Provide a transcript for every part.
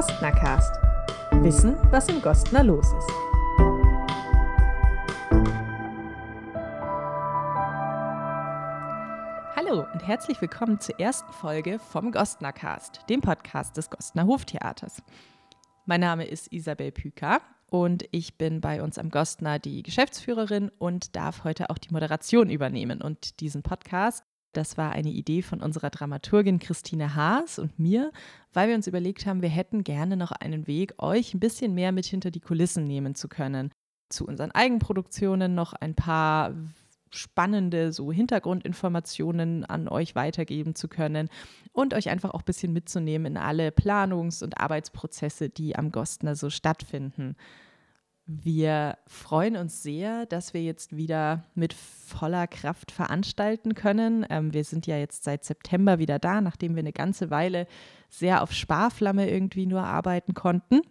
Gostnercast. Wissen, was im Gostner los ist. Hallo und herzlich willkommen zur ersten Folge vom Gostnercast, dem Podcast des Gostner Hoftheaters. Mein Name ist Isabel Püker und ich bin bei uns am Gostner die Geschäftsführerin und darf heute auch die Moderation übernehmen. Und diesen Podcast, das war eine Idee von unserer Dramaturgin Christine Haas und mir, weil wir uns überlegt haben, wir hätten gerne noch einen Weg, euch ein bisschen mehr mit hinter die Kulissen nehmen zu können. Zu unseren Eigenproduktionen noch ein paar spannende so Hintergrundinformationen an euch weitergeben zu können und euch einfach auch ein bisschen mitzunehmen in alle Planungs- und Arbeitsprozesse, die am Gostner so stattfinden. Wir freuen uns sehr, dass wir jetzt wieder mit voller Kraft veranstalten können. Ähm, wir sind ja jetzt seit September wieder da, nachdem wir eine ganze Weile sehr auf Sparflamme irgendwie nur arbeiten konnten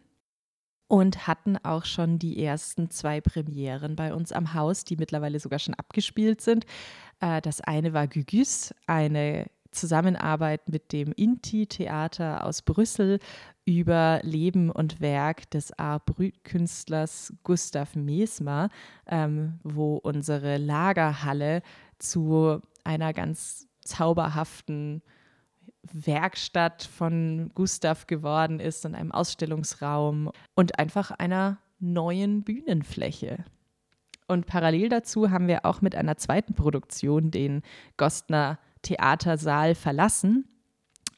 und hatten auch schon die ersten zwei Premieren bei uns am Haus, die mittlerweile sogar schon abgespielt sind. Äh, das eine war Gügüs, eine Zusammenarbeit mit dem Inti-Theater aus Brüssel über Leben und Werk des Art-Brut-Künstlers Gustav Mesmer, ähm, wo unsere Lagerhalle zu einer ganz zauberhaften Werkstatt von Gustav geworden ist und einem Ausstellungsraum und einfach einer neuen Bühnenfläche. Und parallel dazu haben wir auch mit einer zweiten Produktion den Gostner Theatersaal verlassen.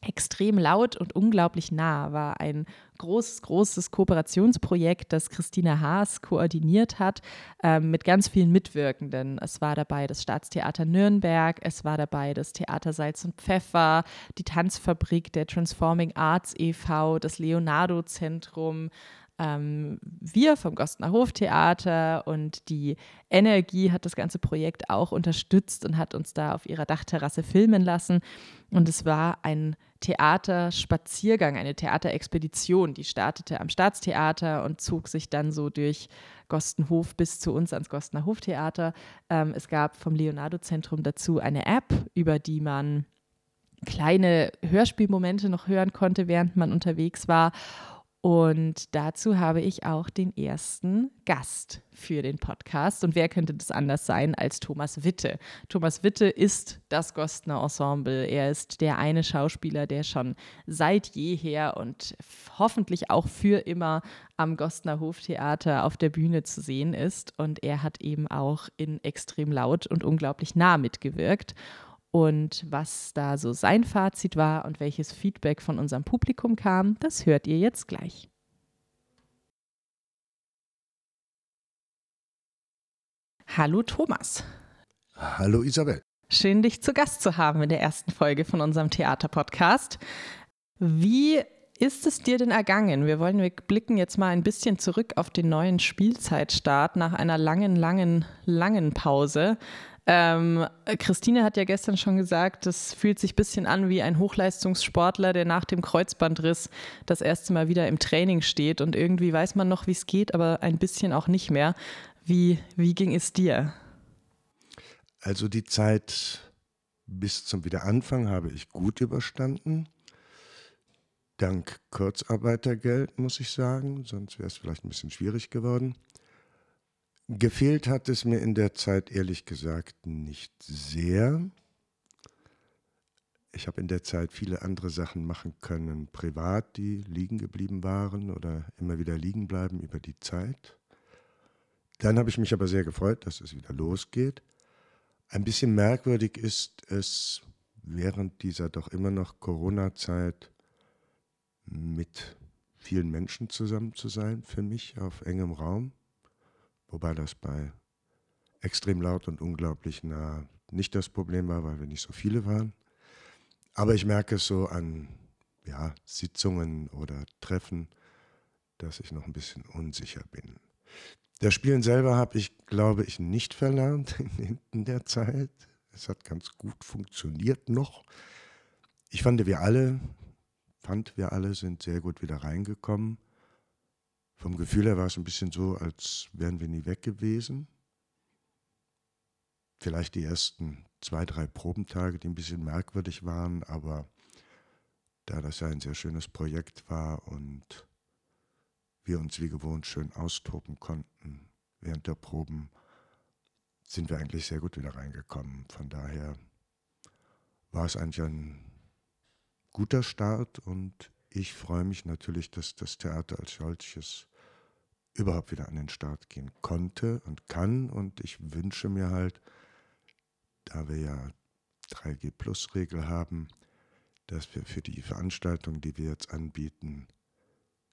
Extrem laut und unglaublich nah war ein großes, großes Kooperationsprojekt, das Christina Haas koordiniert hat, äh, mit ganz vielen Mitwirkenden. Es war dabei das Staatstheater Nürnberg, es war dabei das Theater Salz und Pfeffer, die Tanzfabrik der Transforming Arts e.V., das Leonardo-Zentrum, ähm, wir vom Gostner Hoftheater und die Energie hat das ganze Projekt auch unterstützt und hat uns da auf ihrer Dachterrasse filmen lassen. Und es war ein Theaterspaziergang, eine Theaterexpedition, die startete am Staatstheater und zog sich dann so durch Gostenhof bis zu uns ans Gostner Hoftheater. Ähm, es gab vom Leonardo-Zentrum dazu eine App, über die man kleine Hörspielmomente noch hören konnte, während man unterwegs war. Und dazu habe ich auch den ersten Gast für den Podcast. Und wer könnte das anders sein als Thomas Witte? Thomas Witte ist das Gostner Ensemble. Er ist der eine Schauspieler, der schon seit jeher und hoffentlich auch für immer am Gostner Hoftheater auf der Bühne zu sehen ist. Und er hat eben auch in extrem laut und unglaublich nah mitgewirkt. Und was da so sein Fazit war und welches Feedback von unserem Publikum kam, das hört ihr jetzt gleich. Hallo Thomas. Hallo Isabel. Schön, dich zu Gast zu haben in der ersten Folge von unserem Theaterpodcast. Wie ist es dir denn ergangen? Wir wollen, wir blicken jetzt mal ein bisschen zurück auf den neuen Spielzeitstart nach einer langen, langen, langen Pause. Ähm, Christine hat ja gestern schon gesagt, das fühlt sich ein bisschen an wie ein Hochleistungssportler, der nach dem Kreuzbandriss das erste Mal wieder im Training steht und irgendwie weiß man noch, wie es geht, aber ein bisschen auch nicht mehr. Wie, wie ging es dir? Also die Zeit bis zum Wiederanfang habe ich gut überstanden. Dank Kurzarbeitergeld, muss ich sagen, sonst wäre es vielleicht ein bisschen schwierig geworden. Gefehlt hat es mir in der Zeit ehrlich gesagt nicht sehr. Ich habe in der Zeit viele andere Sachen machen können, privat, die liegen geblieben waren oder immer wieder liegen bleiben über die Zeit. Dann habe ich mich aber sehr gefreut, dass es wieder losgeht. Ein bisschen merkwürdig ist es während dieser doch immer noch Corona-Zeit mit vielen Menschen zusammen zu sein, für mich auf engem Raum wobei das bei extrem laut und unglaublich nah nicht das Problem war, weil wir nicht so viele waren. Aber ich merke es so an ja, Sitzungen oder Treffen, dass ich noch ein bisschen unsicher bin. Das Spielen selber habe ich, glaube ich, nicht verlernt in der Zeit. Es hat ganz gut funktioniert noch. Ich fand, wir alle, fand, wir alle sind sehr gut wieder reingekommen. Vom Gefühl her war es ein bisschen so, als wären wir nie weg gewesen. Vielleicht die ersten zwei, drei Probentage, die ein bisschen merkwürdig waren, aber da das ja ein sehr schönes Projekt war und wir uns wie gewohnt schön austoben konnten während der Proben, sind wir eigentlich sehr gut wieder reingekommen. Von daher war es eigentlich ein guter Start und ich freue mich natürlich, dass das Theater als solches überhaupt wieder an den Start gehen konnte und kann. Und ich wünsche mir halt, da wir ja 3G-Plus-Regel haben, dass wir für die Veranstaltung, die wir jetzt anbieten,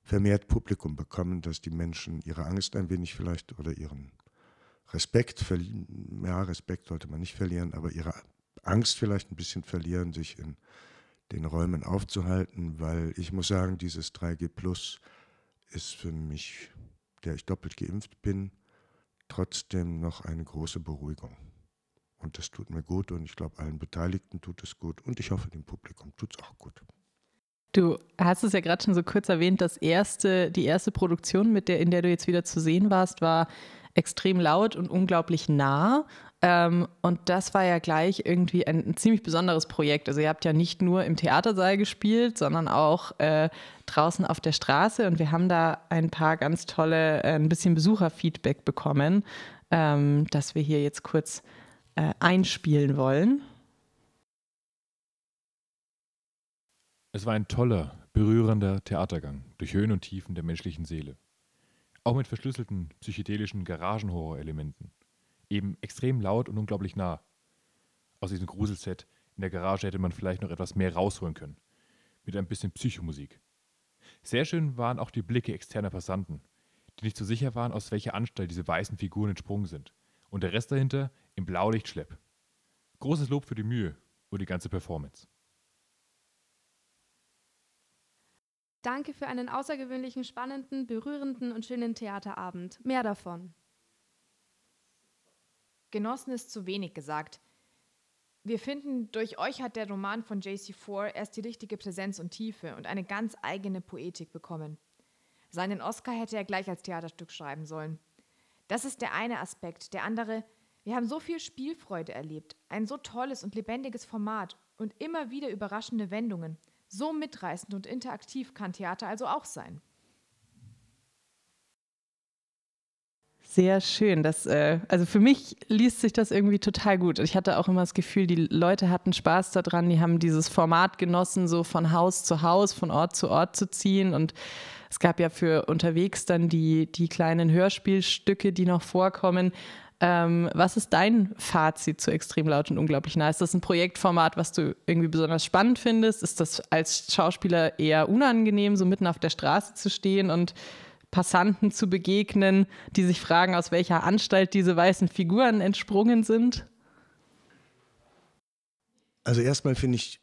vermehrt Publikum bekommen, dass die Menschen ihre Angst ein wenig vielleicht oder ihren Respekt verlieren, ja, Respekt sollte man nicht verlieren, aber ihre Angst vielleicht ein bisschen verlieren, sich in den Räumen aufzuhalten, weil ich muss sagen, dieses 3G Plus ist für mich, der ich doppelt geimpft bin, trotzdem noch eine große Beruhigung. Und das tut mir gut und ich glaube, allen Beteiligten tut es gut und ich hoffe, dem Publikum tut es auch gut. Du hast es ja gerade schon so kurz erwähnt, das erste, die erste Produktion, mit der, in der du jetzt wieder zu sehen warst, war extrem laut und unglaublich nah. Ähm, und das war ja gleich irgendwie ein, ein, ziemlich besonderes Projekt. Also ihr habt ja nicht nur im Theatersaal gespielt, sondern auch äh, draußen auf der Straße. Und wir haben da ein paar ganz tolle, äh, ein bisschen Besucherfeedback bekommen, ähm, das wir hier jetzt kurz äh, einspielen wollen. Es war ein toller, berührender Theatergang durch Höhen und Tiefen der menschlichen Seele. Auch mit verschlüsselten psychedelischen Garagenhorror-Elementen. Eben extrem laut und unglaublich nah. Aus diesem Gruselset in der Garage hätte man vielleicht noch etwas mehr rausholen können. Mit ein bisschen Psychomusik. Sehr schön waren auch die Blicke externer Passanten, die nicht so sicher waren, aus welcher Anstalt diese weißen Figuren entsprungen sind. Und der Rest dahinter im Blaulichtschlepp. Großes Lob für die Mühe und die ganze Performance. Danke für einen außergewöhnlichen, spannenden, berührenden und schönen Theaterabend. Mehr davon. Genossen ist zu wenig gesagt. Wir finden, durch euch hat der Roman von JC4 erst die richtige Präsenz und Tiefe und eine ganz eigene Poetik bekommen. Seinen Oscar hätte er gleich als Theaterstück schreiben sollen. Das ist der eine Aspekt. Der andere, wir haben so viel Spielfreude erlebt, ein so tolles und lebendiges Format und immer wieder überraschende Wendungen. So mitreißend und interaktiv kann Theater also auch sein. Sehr schön. Das, äh, also für mich liest sich das irgendwie total gut. Ich hatte auch immer das Gefühl, die Leute hatten Spaß daran, die haben dieses Format genossen, so von Haus zu Haus, von Ort zu Ort zu ziehen. Und es gab ja für unterwegs dann die, die kleinen Hörspielstücke, die noch vorkommen. Ähm, was ist dein Fazit zu Extrem laut und unglaublich nah? Ist das ein Projektformat, was du irgendwie besonders spannend findest? Ist das als Schauspieler eher unangenehm, so mitten auf der Straße zu stehen und Passanten zu begegnen, die sich fragen, aus welcher Anstalt diese weißen Figuren entsprungen sind? Also erstmal finde ich,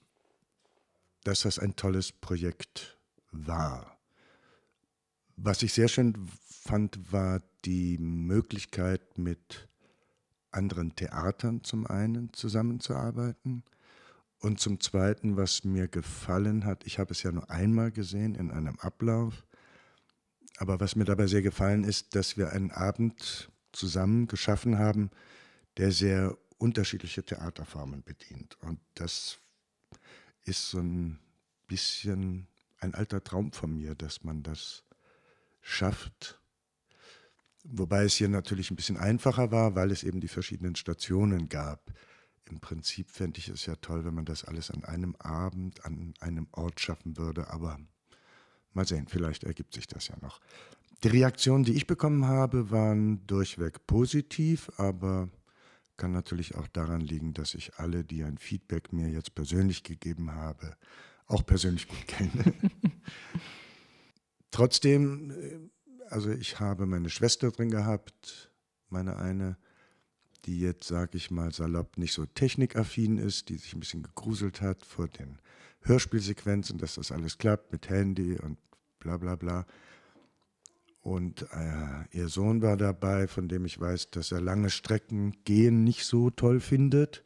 dass das ein tolles Projekt war. Was ich sehr schön fand, war die Möglichkeit, mit anderen Theatern zum einen zusammenzuarbeiten und zum Zweiten, was mir gefallen hat, ich habe es ja nur einmal gesehen in einem Ablauf, aber was mir dabei sehr gefallen ist, dass wir einen Abend zusammen geschaffen haben, der sehr unterschiedliche Theaterformen bedient. Und das ist so ein bisschen ein alter Traum von mir, dass man das schafft, Wobei es hier natürlich ein bisschen einfacher war, weil es eben die verschiedenen Stationen gab. Im Prinzip fände ich es ja toll, wenn man das alles an einem Abend, an einem Ort schaffen würde, aber mal sehen, vielleicht ergibt sich das ja noch. Die Reaktionen, die ich bekommen habe, waren durchweg positiv, aber kann natürlich auch daran liegen, dass ich alle, die ein Feedback mir jetzt persönlich gegeben habe, auch persönlich gut kenne. Trotzdem äh, also ich habe meine Schwester drin gehabt, meine eine, die jetzt, sage ich mal salopp, nicht so technikaffin ist, die sich ein bisschen gegruselt hat vor den Hörspielsequenzen, dass das alles klappt mit Handy und bla bla bla. Und äh, ihr Sohn war dabei, von dem ich weiß, dass er lange Strecken gehen nicht so toll findet.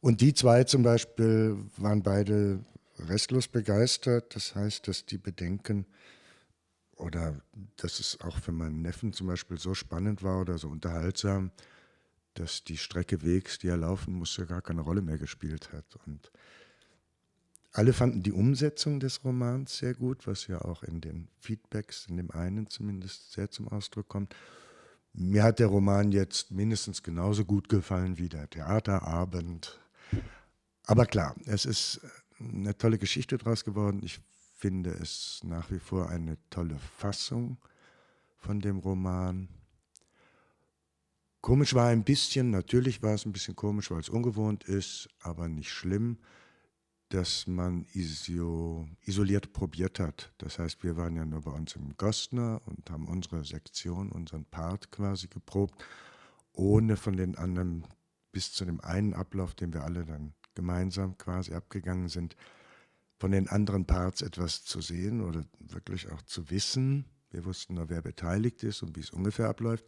Und die zwei zum Beispiel waren beide restlos begeistert. Das heißt, dass die Bedenken, oder dass es auch für meinen Neffen zum Beispiel so spannend war oder so unterhaltsam, dass die Strecke Wegs, die er laufen musste, gar keine Rolle mehr gespielt hat. Und alle fanden die Umsetzung des Romans sehr gut, was ja auch in den Feedbacks, in dem einen zumindest, sehr zum Ausdruck kommt. Mir hat der Roman jetzt mindestens genauso gut gefallen wie der Theaterabend. Aber klar, es ist eine tolle Geschichte draus geworden. Ich finde es nach wie vor eine tolle Fassung von dem Roman. Komisch war ein bisschen, natürlich war es ein bisschen komisch, weil es ungewohnt ist, aber nicht schlimm, dass man ISO isoliert probiert hat. Das heißt, wir waren ja nur bei uns im Gostner und haben unsere Sektion, unseren Part quasi geprobt, ohne von den anderen bis zu dem einen Ablauf, den wir alle dann gemeinsam quasi abgegangen sind, von den anderen Parts etwas zu sehen oder wirklich auch zu wissen. Wir wussten nur, wer beteiligt ist und wie es ungefähr abläuft.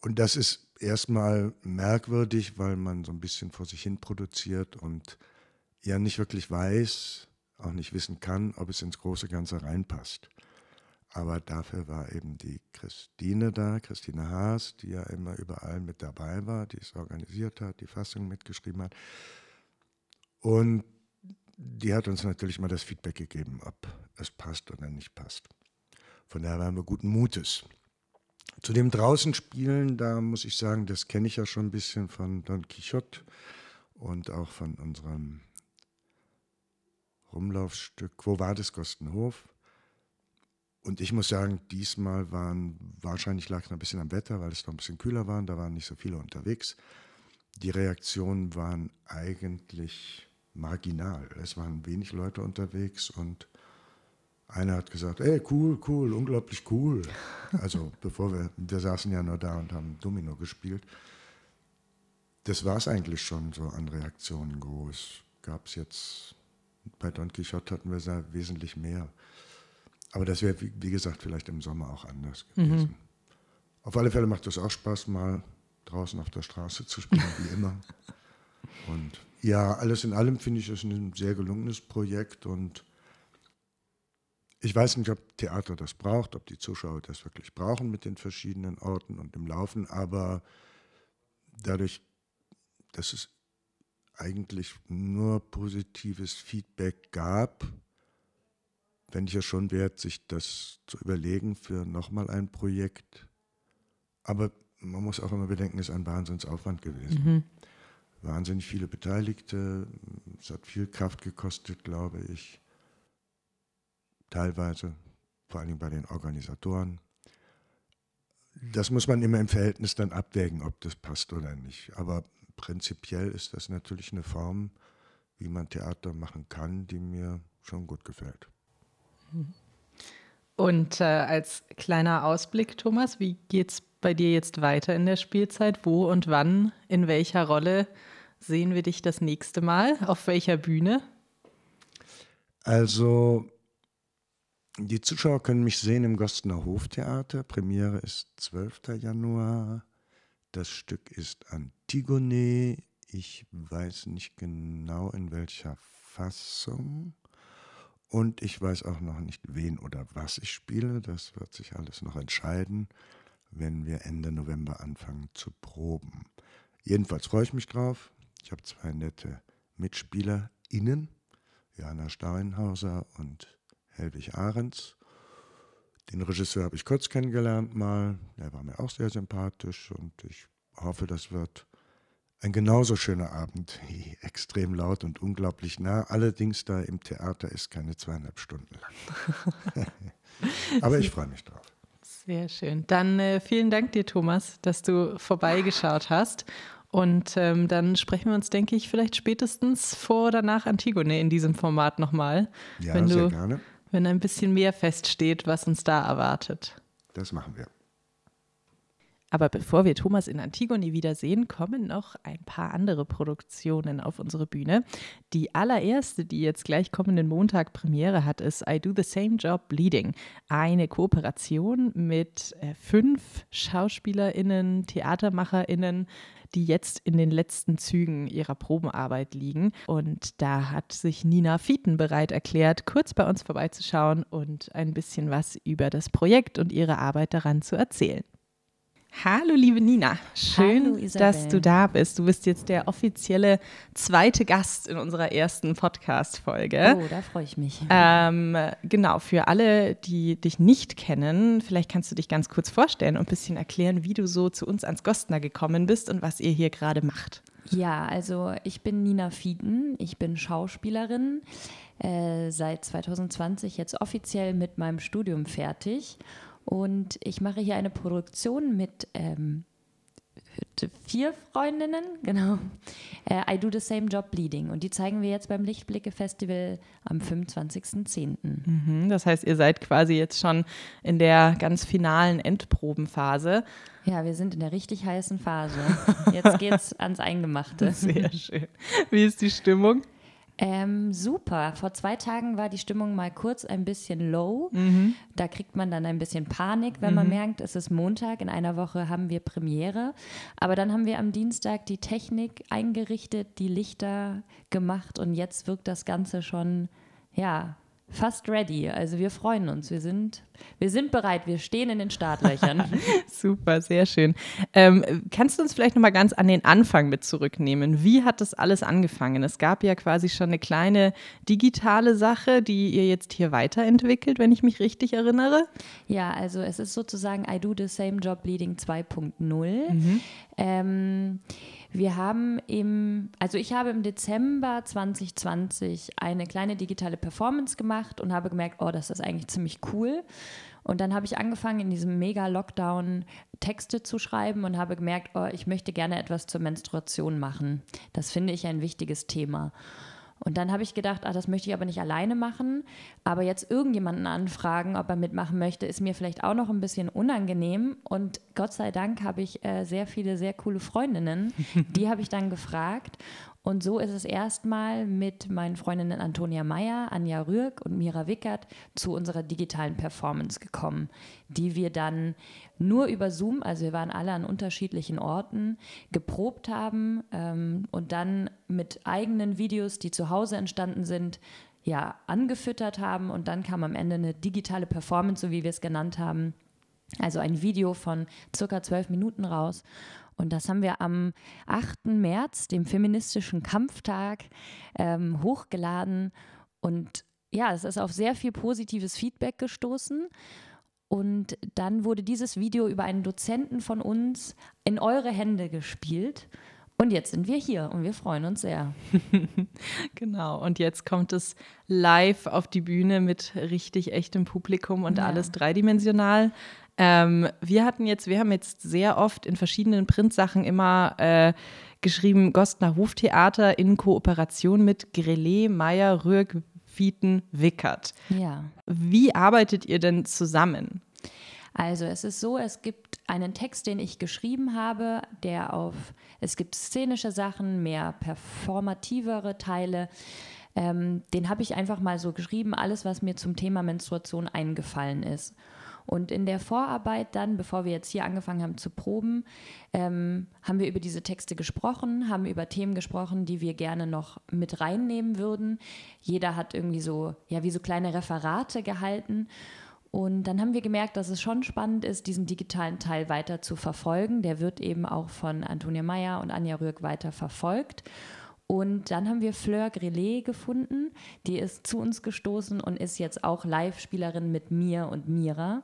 Und das ist erstmal merkwürdig, weil man so ein bisschen vor sich hin produziert und ja nicht wirklich weiß, auch nicht wissen kann, ob es ins große Ganze reinpasst. Aber dafür war eben die Christine da, Christine Haas, die ja immer überall mit dabei war, die es organisiert hat, die Fassung mitgeschrieben hat. Und die hat uns natürlich mal das Feedback gegeben, ob es passt oder nicht passt. Von daher waren wir guten Mutes. Zu dem draußen spielen, da muss ich sagen, das kenne ich ja schon ein bisschen von Don Quixote und auch von unserem Rumlaufstück. Wo war das? Gostenhof. Und ich muss sagen, diesmal waren, wahrscheinlich lag es noch ein bisschen am Wetter, weil es noch ein bisschen kühler war, da waren nicht so viele unterwegs. Die Reaktionen waren eigentlich marginal. Es waren wenig Leute unterwegs und einer hat gesagt, ey, cool, cool, unglaublich cool. Also bevor wir, wir saßen ja nur da und haben Domino gespielt. Das war es eigentlich schon so an Reaktionen groß. Gab es jetzt, bei Don Quixote hatten wir da wesentlich mehr. Aber das wäre, wie gesagt, vielleicht im Sommer auch anders gewesen. Mhm. Auf alle Fälle macht es auch Spaß, mal draußen auf der Straße zu spielen, wie immer. Und ja, alles in allem finde ich es ein sehr gelungenes Projekt und ich weiß nicht, ob Theater das braucht, ob die Zuschauer das wirklich brauchen mit den verschiedenen Orten und dem Laufen, aber dadurch, dass es eigentlich nur positives Feedback gab, fände ich es schon wert, sich das zu überlegen für nochmal ein Projekt. Aber man muss auch immer bedenken, es ist ein Wahnsinnsaufwand gewesen. Mhm. Wahnsinnig viele Beteiligte, es hat viel Kraft gekostet, glaube ich teilweise, vor allem bei den Organisatoren. Das muss man immer im Verhältnis dann abwägen, ob das passt oder nicht. Aber prinzipiell ist das natürlich eine Form, wie man Theater machen kann, die mir schon gut gefällt. Und äh, als kleiner Ausblick, Thomas, wie geht es bei dir jetzt weiter in der Spielzeit? Wo und wann, in welcher Rolle sehen wir dich das nächste Mal? Auf welcher Bühne? Also die Zuschauer können mich sehen im Gostener Hoftheater. Premiere ist 12. Januar. Das Stück ist Antigone. Ich weiß nicht genau in welcher Fassung. Und ich weiß auch noch nicht, wen oder was ich spiele. Das wird sich alles noch entscheiden, wenn wir Ende November anfangen zu proben. Jedenfalls freue ich mich drauf. Ich habe zwei nette MitspielerInnen, Jana Steinhauser und Helwig Ahrens. Den Regisseur habe ich kurz kennengelernt mal. Der war mir auch sehr sympathisch und ich hoffe, das wird ein genauso schöner Abend. Extrem laut und unglaublich nah. Allerdings da im Theater ist keine zweieinhalb Stunden lang. Aber ich freue mich drauf. Sehr schön. Dann äh, vielen Dank dir, Thomas, dass du vorbeigeschaut hast. Und ähm, dann sprechen wir uns, denke ich, vielleicht spätestens vor oder nach Antigone in diesem Format nochmal. Ja, wenn sehr du gerne wenn ein bisschen mehr feststeht, was uns da erwartet. Das machen wir. Aber bevor wir Thomas in Antigone wiedersehen, kommen noch ein paar andere Produktionen auf unsere Bühne. Die allererste, die jetzt gleich kommenden Montag Premiere hat, ist I Do the Same Job Bleeding. Eine Kooperation mit äh, fünf SchauspielerInnen, TheatermacherInnen, die jetzt in den letzten Zügen ihrer Probenarbeit liegen. Und da hat sich Nina Fieten bereit erklärt, kurz bei uns vorbeizuschauen und ein bisschen was über das Projekt und ihre Arbeit daran zu erzählen. Hallo, liebe Nina. Schön, Hallo, dass du da bist. Du bist jetzt der offizielle zweite Gast in unserer ersten Podcast-Folge. Oh, da freue ich mich. Ähm, genau, für alle, die dich nicht kennen, vielleicht kannst du dich ganz kurz vorstellen und ein bisschen erklären, wie du so zu uns ans Gostner gekommen bist und was ihr hier gerade macht. Ja, also ich bin Nina Fieden, ich bin Schauspielerin, äh, seit 2020 jetzt offiziell mit meinem Studium fertig und ich mache hier eine Produktion mit ähm, vier Freundinnen, genau. Äh, I Do the Same Job Bleeding. Und die zeigen wir jetzt beim Lichtblicke Festival am 25.10. Mhm, das heißt, ihr seid quasi jetzt schon in der ganz finalen Endprobenphase. Ja, wir sind in der richtig heißen Phase. Jetzt geht's ans Eingemachte. Sehr schön. Wie ist die Stimmung? Ähm, super. Vor zwei Tagen war die Stimmung mal kurz ein bisschen low. Da kriegt man dann ein bisschen Panik, wenn man merkt, es ist Montag, in einer Woche haben wir Premiere. Aber dann haben wir am Dienstag die Technik eingerichtet, die Lichter gemacht und jetzt wirkt das Ganze schon, ja, fast ready. Also wir freuen uns. Wir sind, wir sind bereit. Wir stehen in den Startlöchern. Super, sehr schön. Ähm, kannst du uns vielleicht nochmal ganz an den Anfang mit zurücknehmen? Wie hat das alles angefangen? Es gab ja quasi schon eine kleine digitale Sache, die ihr jetzt hier weiterentwickelt, wenn ich mich richtig erinnere. Ja, also es ist sozusagen I Do the Same Job Leading 2.0. Ähm, wir haben im, also ich habe im Dezember 2020 eine kleine digitale Performance gemacht und habe gemerkt, oh, das ist eigentlich ziemlich cool. Und dann habe ich angefangen, in diesem Mega-Lockdown Texte zu schreiben und habe gemerkt, oh, ich möchte gerne etwas zur Menstruation machen. Das finde ich ein wichtiges Thema. Und dann habe ich gedacht, ah, das möchte ich aber nicht alleine machen. Aber jetzt irgendjemanden anfragen, ob er mitmachen möchte, ist mir vielleicht auch noch ein bisschen unangenehm. Und Gott sei Dank habe ich äh, sehr viele sehr coole Freundinnen. Die habe ich dann gefragt. Und so ist es erstmal mit meinen Freundinnen Antonia Meyer, Anja Rührk und Mira Wickert zu unserer digitalen Performance gekommen, die wir dann nur über Zoom, also wir waren alle an unterschiedlichen Orten, geprobt haben ähm, und dann mit eigenen Videos, die zu Hause entstanden sind, ja, angefüttert haben und dann kam am Ende eine digitale Performance, so wie wir es genannt haben. Also ein Video von circa zwölf Minuten raus. Und das haben wir am 8. März, dem feministischen Kampftag, ähm, hochgeladen. Und ja, es ist auf sehr viel positives Feedback gestoßen. Und dann wurde dieses Video über einen Dozenten von uns in eure Hände gespielt. Und jetzt sind wir hier und wir freuen uns sehr. Genau, und jetzt kommt es live auf die Bühne mit richtig echtem Publikum und Ja. alles dreidimensional. Ähm, wir hatten jetzt, wir haben jetzt sehr oft in verschiedenen Printsachen immer äh, geschrieben, Gostner Hoftheater in Kooperation mit Grellet, Meyer, Rührk, Fieten, Wickert. Ja. Wie arbeitet ihr denn zusammen? Also es ist so, es gibt einen Text, den ich geschrieben habe, der auf, es gibt szenische Sachen, mehr performativere Teile. Ähm, den habe ich einfach mal so geschrieben, alles, was mir zum Thema Menstruation eingefallen ist. Und in der Vorarbeit dann, bevor wir jetzt hier angefangen haben zu proben, ähm, haben wir über diese Texte gesprochen, haben über Themen gesprochen, die wir gerne noch mit reinnehmen würden. Jeder hat irgendwie so, ja, wie so kleine Referate gehalten. Und dann haben wir gemerkt, dass es schon spannend ist, diesen digitalen Teil weiter zu verfolgen. Der wird eben auch von Antonia Meyer und Anja Rührk weiter verfolgt. Und dann haben wir Fleur Grellet gefunden. Die ist zu uns gestoßen und ist jetzt auch Live-Spielerin mit mir und Mira.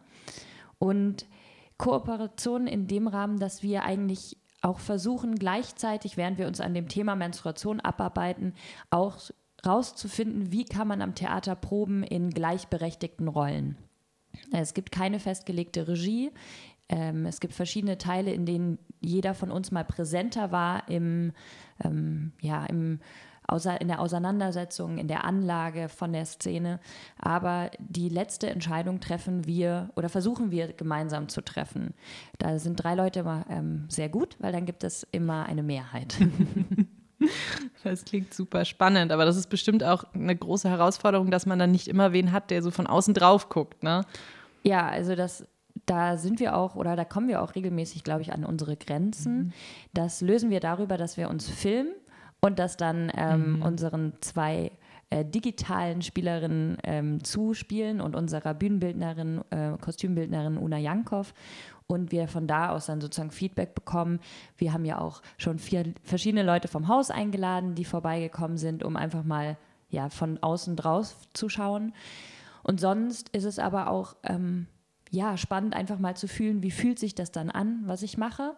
Und Kooperation in dem Rahmen, dass wir eigentlich auch versuchen, gleichzeitig, während wir uns an dem Thema Menstruation abarbeiten, auch rauszufinden, wie kann man am Theater proben in gleichberechtigten Rollen. Es gibt keine festgelegte Regie. Ähm, es gibt verschiedene Teile, in denen jeder von uns mal präsenter war im, ähm, ja, im, in der Auseinandersetzung, in der Anlage von der Szene. Aber die letzte Entscheidung treffen wir oder versuchen wir gemeinsam zu treffen. Da sind drei Leute immer ähm, sehr gut, weil dann gibt es immer eine Mehrheit. Das klingt super spannend, aber das ist bestimmt auch eine große Herausforderung, dass man dann nicht immer wen hat, der so von außen drauf guckt, ne? Ja, also das, da sind wir auch oder da kommen wir auch regelmäßig, glaube ich, an unsere Grenzen. Das lösen wir darüber, dass wir uns filmen und das dann ähm, unseren zwei äh, digitalen Spielerinnen ähm, zuspielen und unserer Bühnenbildnerin, äh, Kostümbildnerin Una Jankow. Und wir von da aus dann sozusagen Feedback bekommen. Wir haben ja auch schon vier verschiedene Leute vom Haus eingeladen, die vorbeigekommen sind, um einfach mal ja, von außen drauf zu schauen. Und sonst ist es aber auch ähm, ja, spannend, einfach mal zu fühlen, wie fühlt sich das dann an, was ich mache.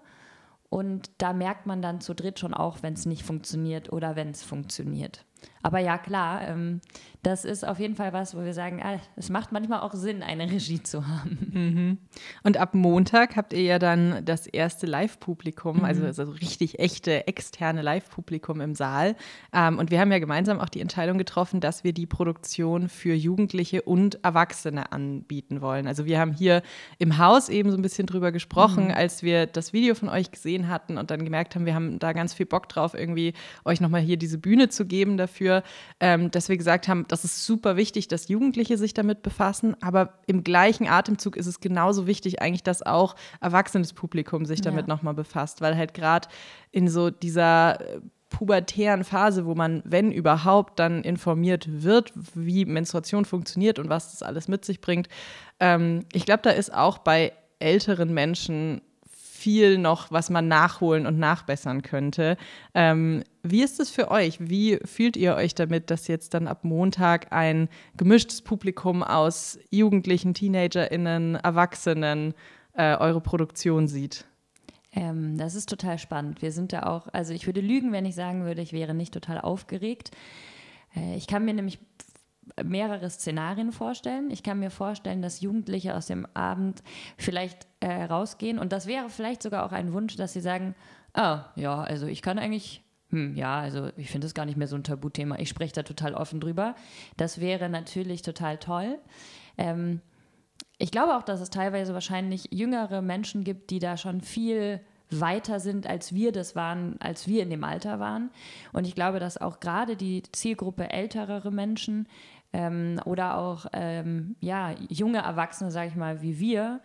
Und da merkt man dann zu dritt schon auch, wenn es nicht funktioniert oder wenn es funktioniert. Aber ja, klar, ähm, das ist auf jeden Fall was, wo wir sagen, ah, es macht manchmal auch Sinn, eine Regie zu haben. Mhm. Und ab Montag habt ihr ja dann das erste Live-Publikum, mhm. also, also richtig echte externe Live-Publikum im Saal. Ähm, und wir haben ja gemeinsam auch die Entscheidung getroffen, dass wir die Produktion für Jugendliche und Erwachsene anbieten wollen. Also wir haben hier im Haus eben so ein bisschen drüber gesprochen, mhm. als wir das Video von euch gesehen hatten und dann gemerkt haben, wir haben da ganz viel Bock drauf, irgendwie euch nochmal hier diese Bühne zu geben dafür dafür, ähm, dass wir gesagt haben, das ist super wichtig, dass Jugendliche sich damit befassen, aber im gleichen Atemzug ist es genauso wichtig eigentlich, dass auch erwachsenes Publikum sich damit ja. nochmal befasst, weil halt gerade in so dieser äh, pubertären Phase, wo man, wenn überhaupt, dann informiert wird, wie Menstruation funktioniert und was das alles mit sich bringt. Ähm, ich glaube, da ist auch bei älteren Menschen viel noch, was man nachholen und nachbessern könnte. Ähm, wie ist es für euch? Wie fühlt ihr euch damit, dass jetzt dann ab Montag ein gemischtes Publikum aus Jugendlichen, TeenagerInnen, Erwachsenen äh, eure Produktion sieht? Ähm, das ist total spannend. Wir sind da auch, also ich würde lügen, wenn ich sagen würde, ich wäre nicht total aufgeregt. Äh, ich kann mir nämlich mehrere Szenarien vorstellen. Ich kann mir vorstellen, dass Jugendliche aus dem Abend vielleicht äh, rausgehen und das wäre vielleicht sogar auch ein Wunsch, dass sie sagen, ah, ja, also ich kann eigentlich, hm, ja, also ich finde es gar nicht mehr so ein Tabuthema. Ich spreche da total offen drüber. Das wäre natürlich total toll. Ähm, ich glaube auch, dass es teilweise wahrscheinlich jüngere Menschen gibt, die da schon viel weiter sind, als wir das waren, als wir in dem Alter waren. Und ich glaube, dass auch gerade die Zielgruppe älterere Menschen ähm, oder auch ähm, ja, junge Erwachsene, sage ich mal, wie wir,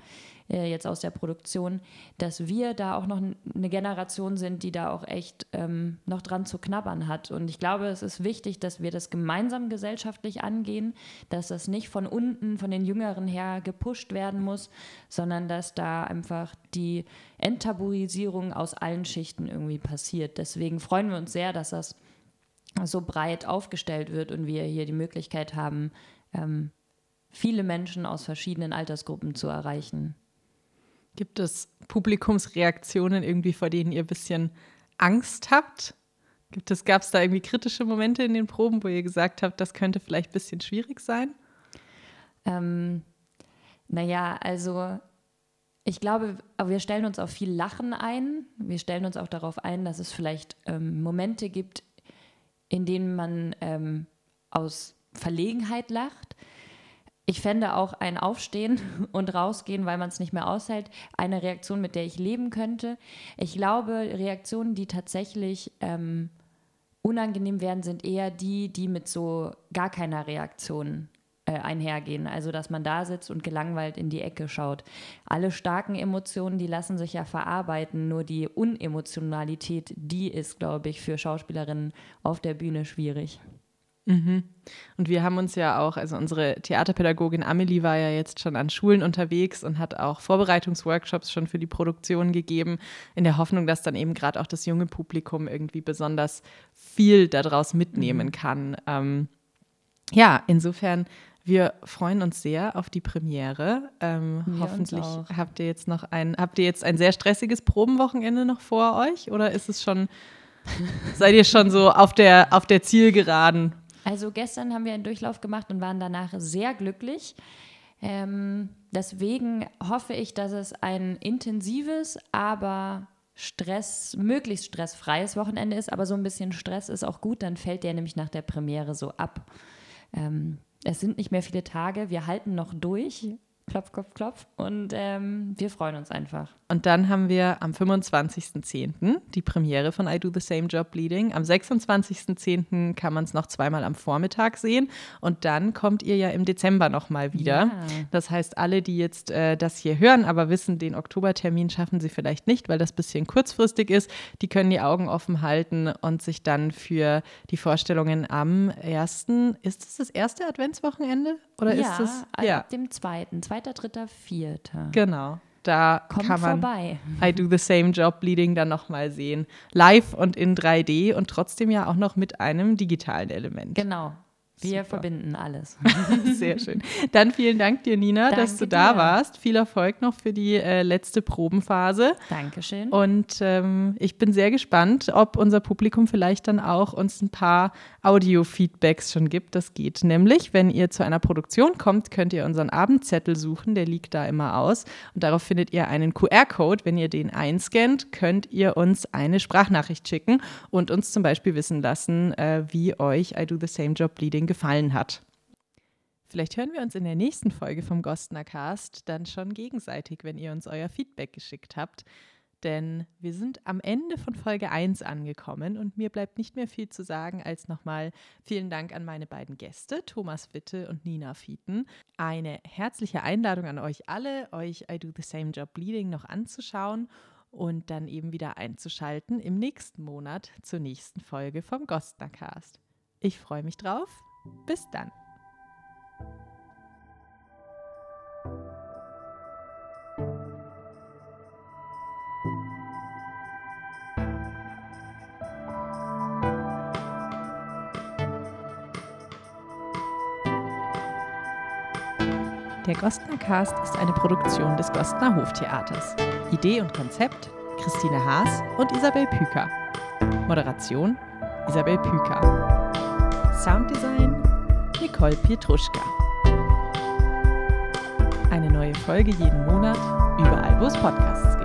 äh, jetzt aus der Produktion, dass wir da auch noch eine Generation sind, die da auch echt ähm, noch dran zu knabbern hat. Und ich glaube, es ist wichtig, dass wir das gemeinsam gesellschaftlich angehen, dass das nicht von unten, von den Jüngeren her gepusht werden muss, sondern dass da einfach die Enttabuisierung aus allen Schichten irgendwie passiert. Deswegen freuen wir uns sehr, dass das so breit aufgestellt wird und wir hier die Möglichkeit haben, ähm, viele Menschen aus verschiedenen Altersgruppen zu erreichen. Gibt es Publikumsreaktionen irgendwie, vor denen ihr ein bisschen Angst habt? Gibt es, gab es da irgendwie kritische Momente in den Proben, wo ihr gesagt habt, das könnte vielleicht ein bisschen schwierig sein? Ähm, naja, also ich glaube, wir stellen uns auf viel Lachen ein. Wir stellen uns auch darauf ein, dass es vielleicht ähm, Momente gibt, in denen man ähm, aus Verlegenheit lacht. Ich fände auch ein Aufstehen und rausgehen, weil man es nicht mehr aushält, eine Reaktion, mit der ich leben könnte. Ich glaube, Reaktionen, die tatsächlich ähm, unangenehm werden, sind eher die, die mit so gar keiner Reaktion einhergehen. Also, dass man da sitzt und gelangweilt in die Ecke schaut. Alle starken Emotionen, die lassen sich ja verarbeiten. Nur die Unemotionalität, die ist, glaube ich, für Schauspielerinnen auf der Bühne schwierig. Mhm. Und wir haben uns ja auch, also unsere Theaterpädagogin Amelie war ja jetzt schon an Schulen unterwegs und hat auch Vorbereitungsworkshops schon für die Produktion gegeben, in der Hoffnung, dass dann eben gerade auch das junge Publikum irgendwie besonders viel daraus mitnehmen mhm. kann. Ähm, ja, insofern wir freuen uns sehr auf die Premiere. Ähm, hoffentlich habt ihr jetzt noch ein, habt ihr jetzt ein sehr stressiges Probenwochenende noch vor euch oder ist es schon, seid ihr schon so auf der, auf der Zielgeraden? Also gestern haben wir einen Durchlauf gemacht und waren danach sehr glücklich. Ähm, deswegen hoffe ich, dass es ein intensives, aber Stress, möglichst stressfreies Wochenende ist. Aber so ein bisschen Stress ist auch gut, dann fällt der nämlich nach der Premiere so ab. Ähm, es sind nicht mehr viele Tage, wir halten noch durch. Klopf, klopf, klopf. Und ähm, wir freuen uns einfach. Und dann haben wir am 25.10. die Premiere von I Do the Same Job Bleeding. Am 26.10. kann man es noch zweimal am Vormittag sehen. Und dann kommt ihr ja im Dezember nochmal wieder. Ja. Das heißt, alle, die jetzt äh, das hier hören, aber wissen, den Oktobertermin schaffen sie vielleicht nicht, weil das ein bisschen kurzfristig ist, die können die Augen offen halten und sich dann für die Vorstellungen am ersten, ist es das erste Adventswochenende? Oder ja, ist es ja. ab dem zweiten, zweiter, dritter, vierter. Genau da Kommt kann man vorbei. I Do the Same Job Bleeding dann nochmal sehen. Live und in 3D und trotzdem ja auch noch mit einem digitalen Element. Genau. Wir Super. verbinden alles. Sehr schön. Dann vielen Dank dir, Nina, dass du Danke da dir. warst. Viel Erfolg noch für die äh, letzte Probenphase. Dankeschön. Und ähm, ich bin sehr gespannt, ob unser Publikum vielleicht dann auch uns ein paar Audio-Feedbacks schon gibt. Das geht nämlich, wenn ihr zu einer Produktion kommt, könnt ihr unseren Abendzettel suchen. Der liegt da immer aus. Und darauf findet ihr einen QR-Code. Wenn ihr den einscannt, könnt ihr uns eine Sprachnachricht schicken und uns zum Beispiel wissen lassen, äh, wie euch I Do the Same Job Bleeding gefallen hat. Vielleicht hören wir uns in der nächsten Folge vom Gostner Cast dann schon gegenseitig, wenn ihr uns euer Feedback geschickt habt. Denn wir sind am Ende von Folge 1 angekommen und mir bleibt nicht mehr viel zu sagen als nochmal vielen Dank an meine beiden Gäste, Thomas Witte und Nina Fieten. Eine herzliche Einladung an euch alle, euch I Do the Same Job Bleeding noch anzuschauen und dann eben wieder einzuschalten im nächsten Monat zur nächsten Folge vom Gostner Cast. Ich freue mich drauf. Bis dann. Der Gostner Cast ist eine Produktion des Gostner Hoftheaters. Idee und Konzept Christine Haas und Isabel Püker. Moderation Isabel Püker. Sounddesign Nicole Pietruschka. Eine neue Folge jeden Monat, überall wo es Podcasts.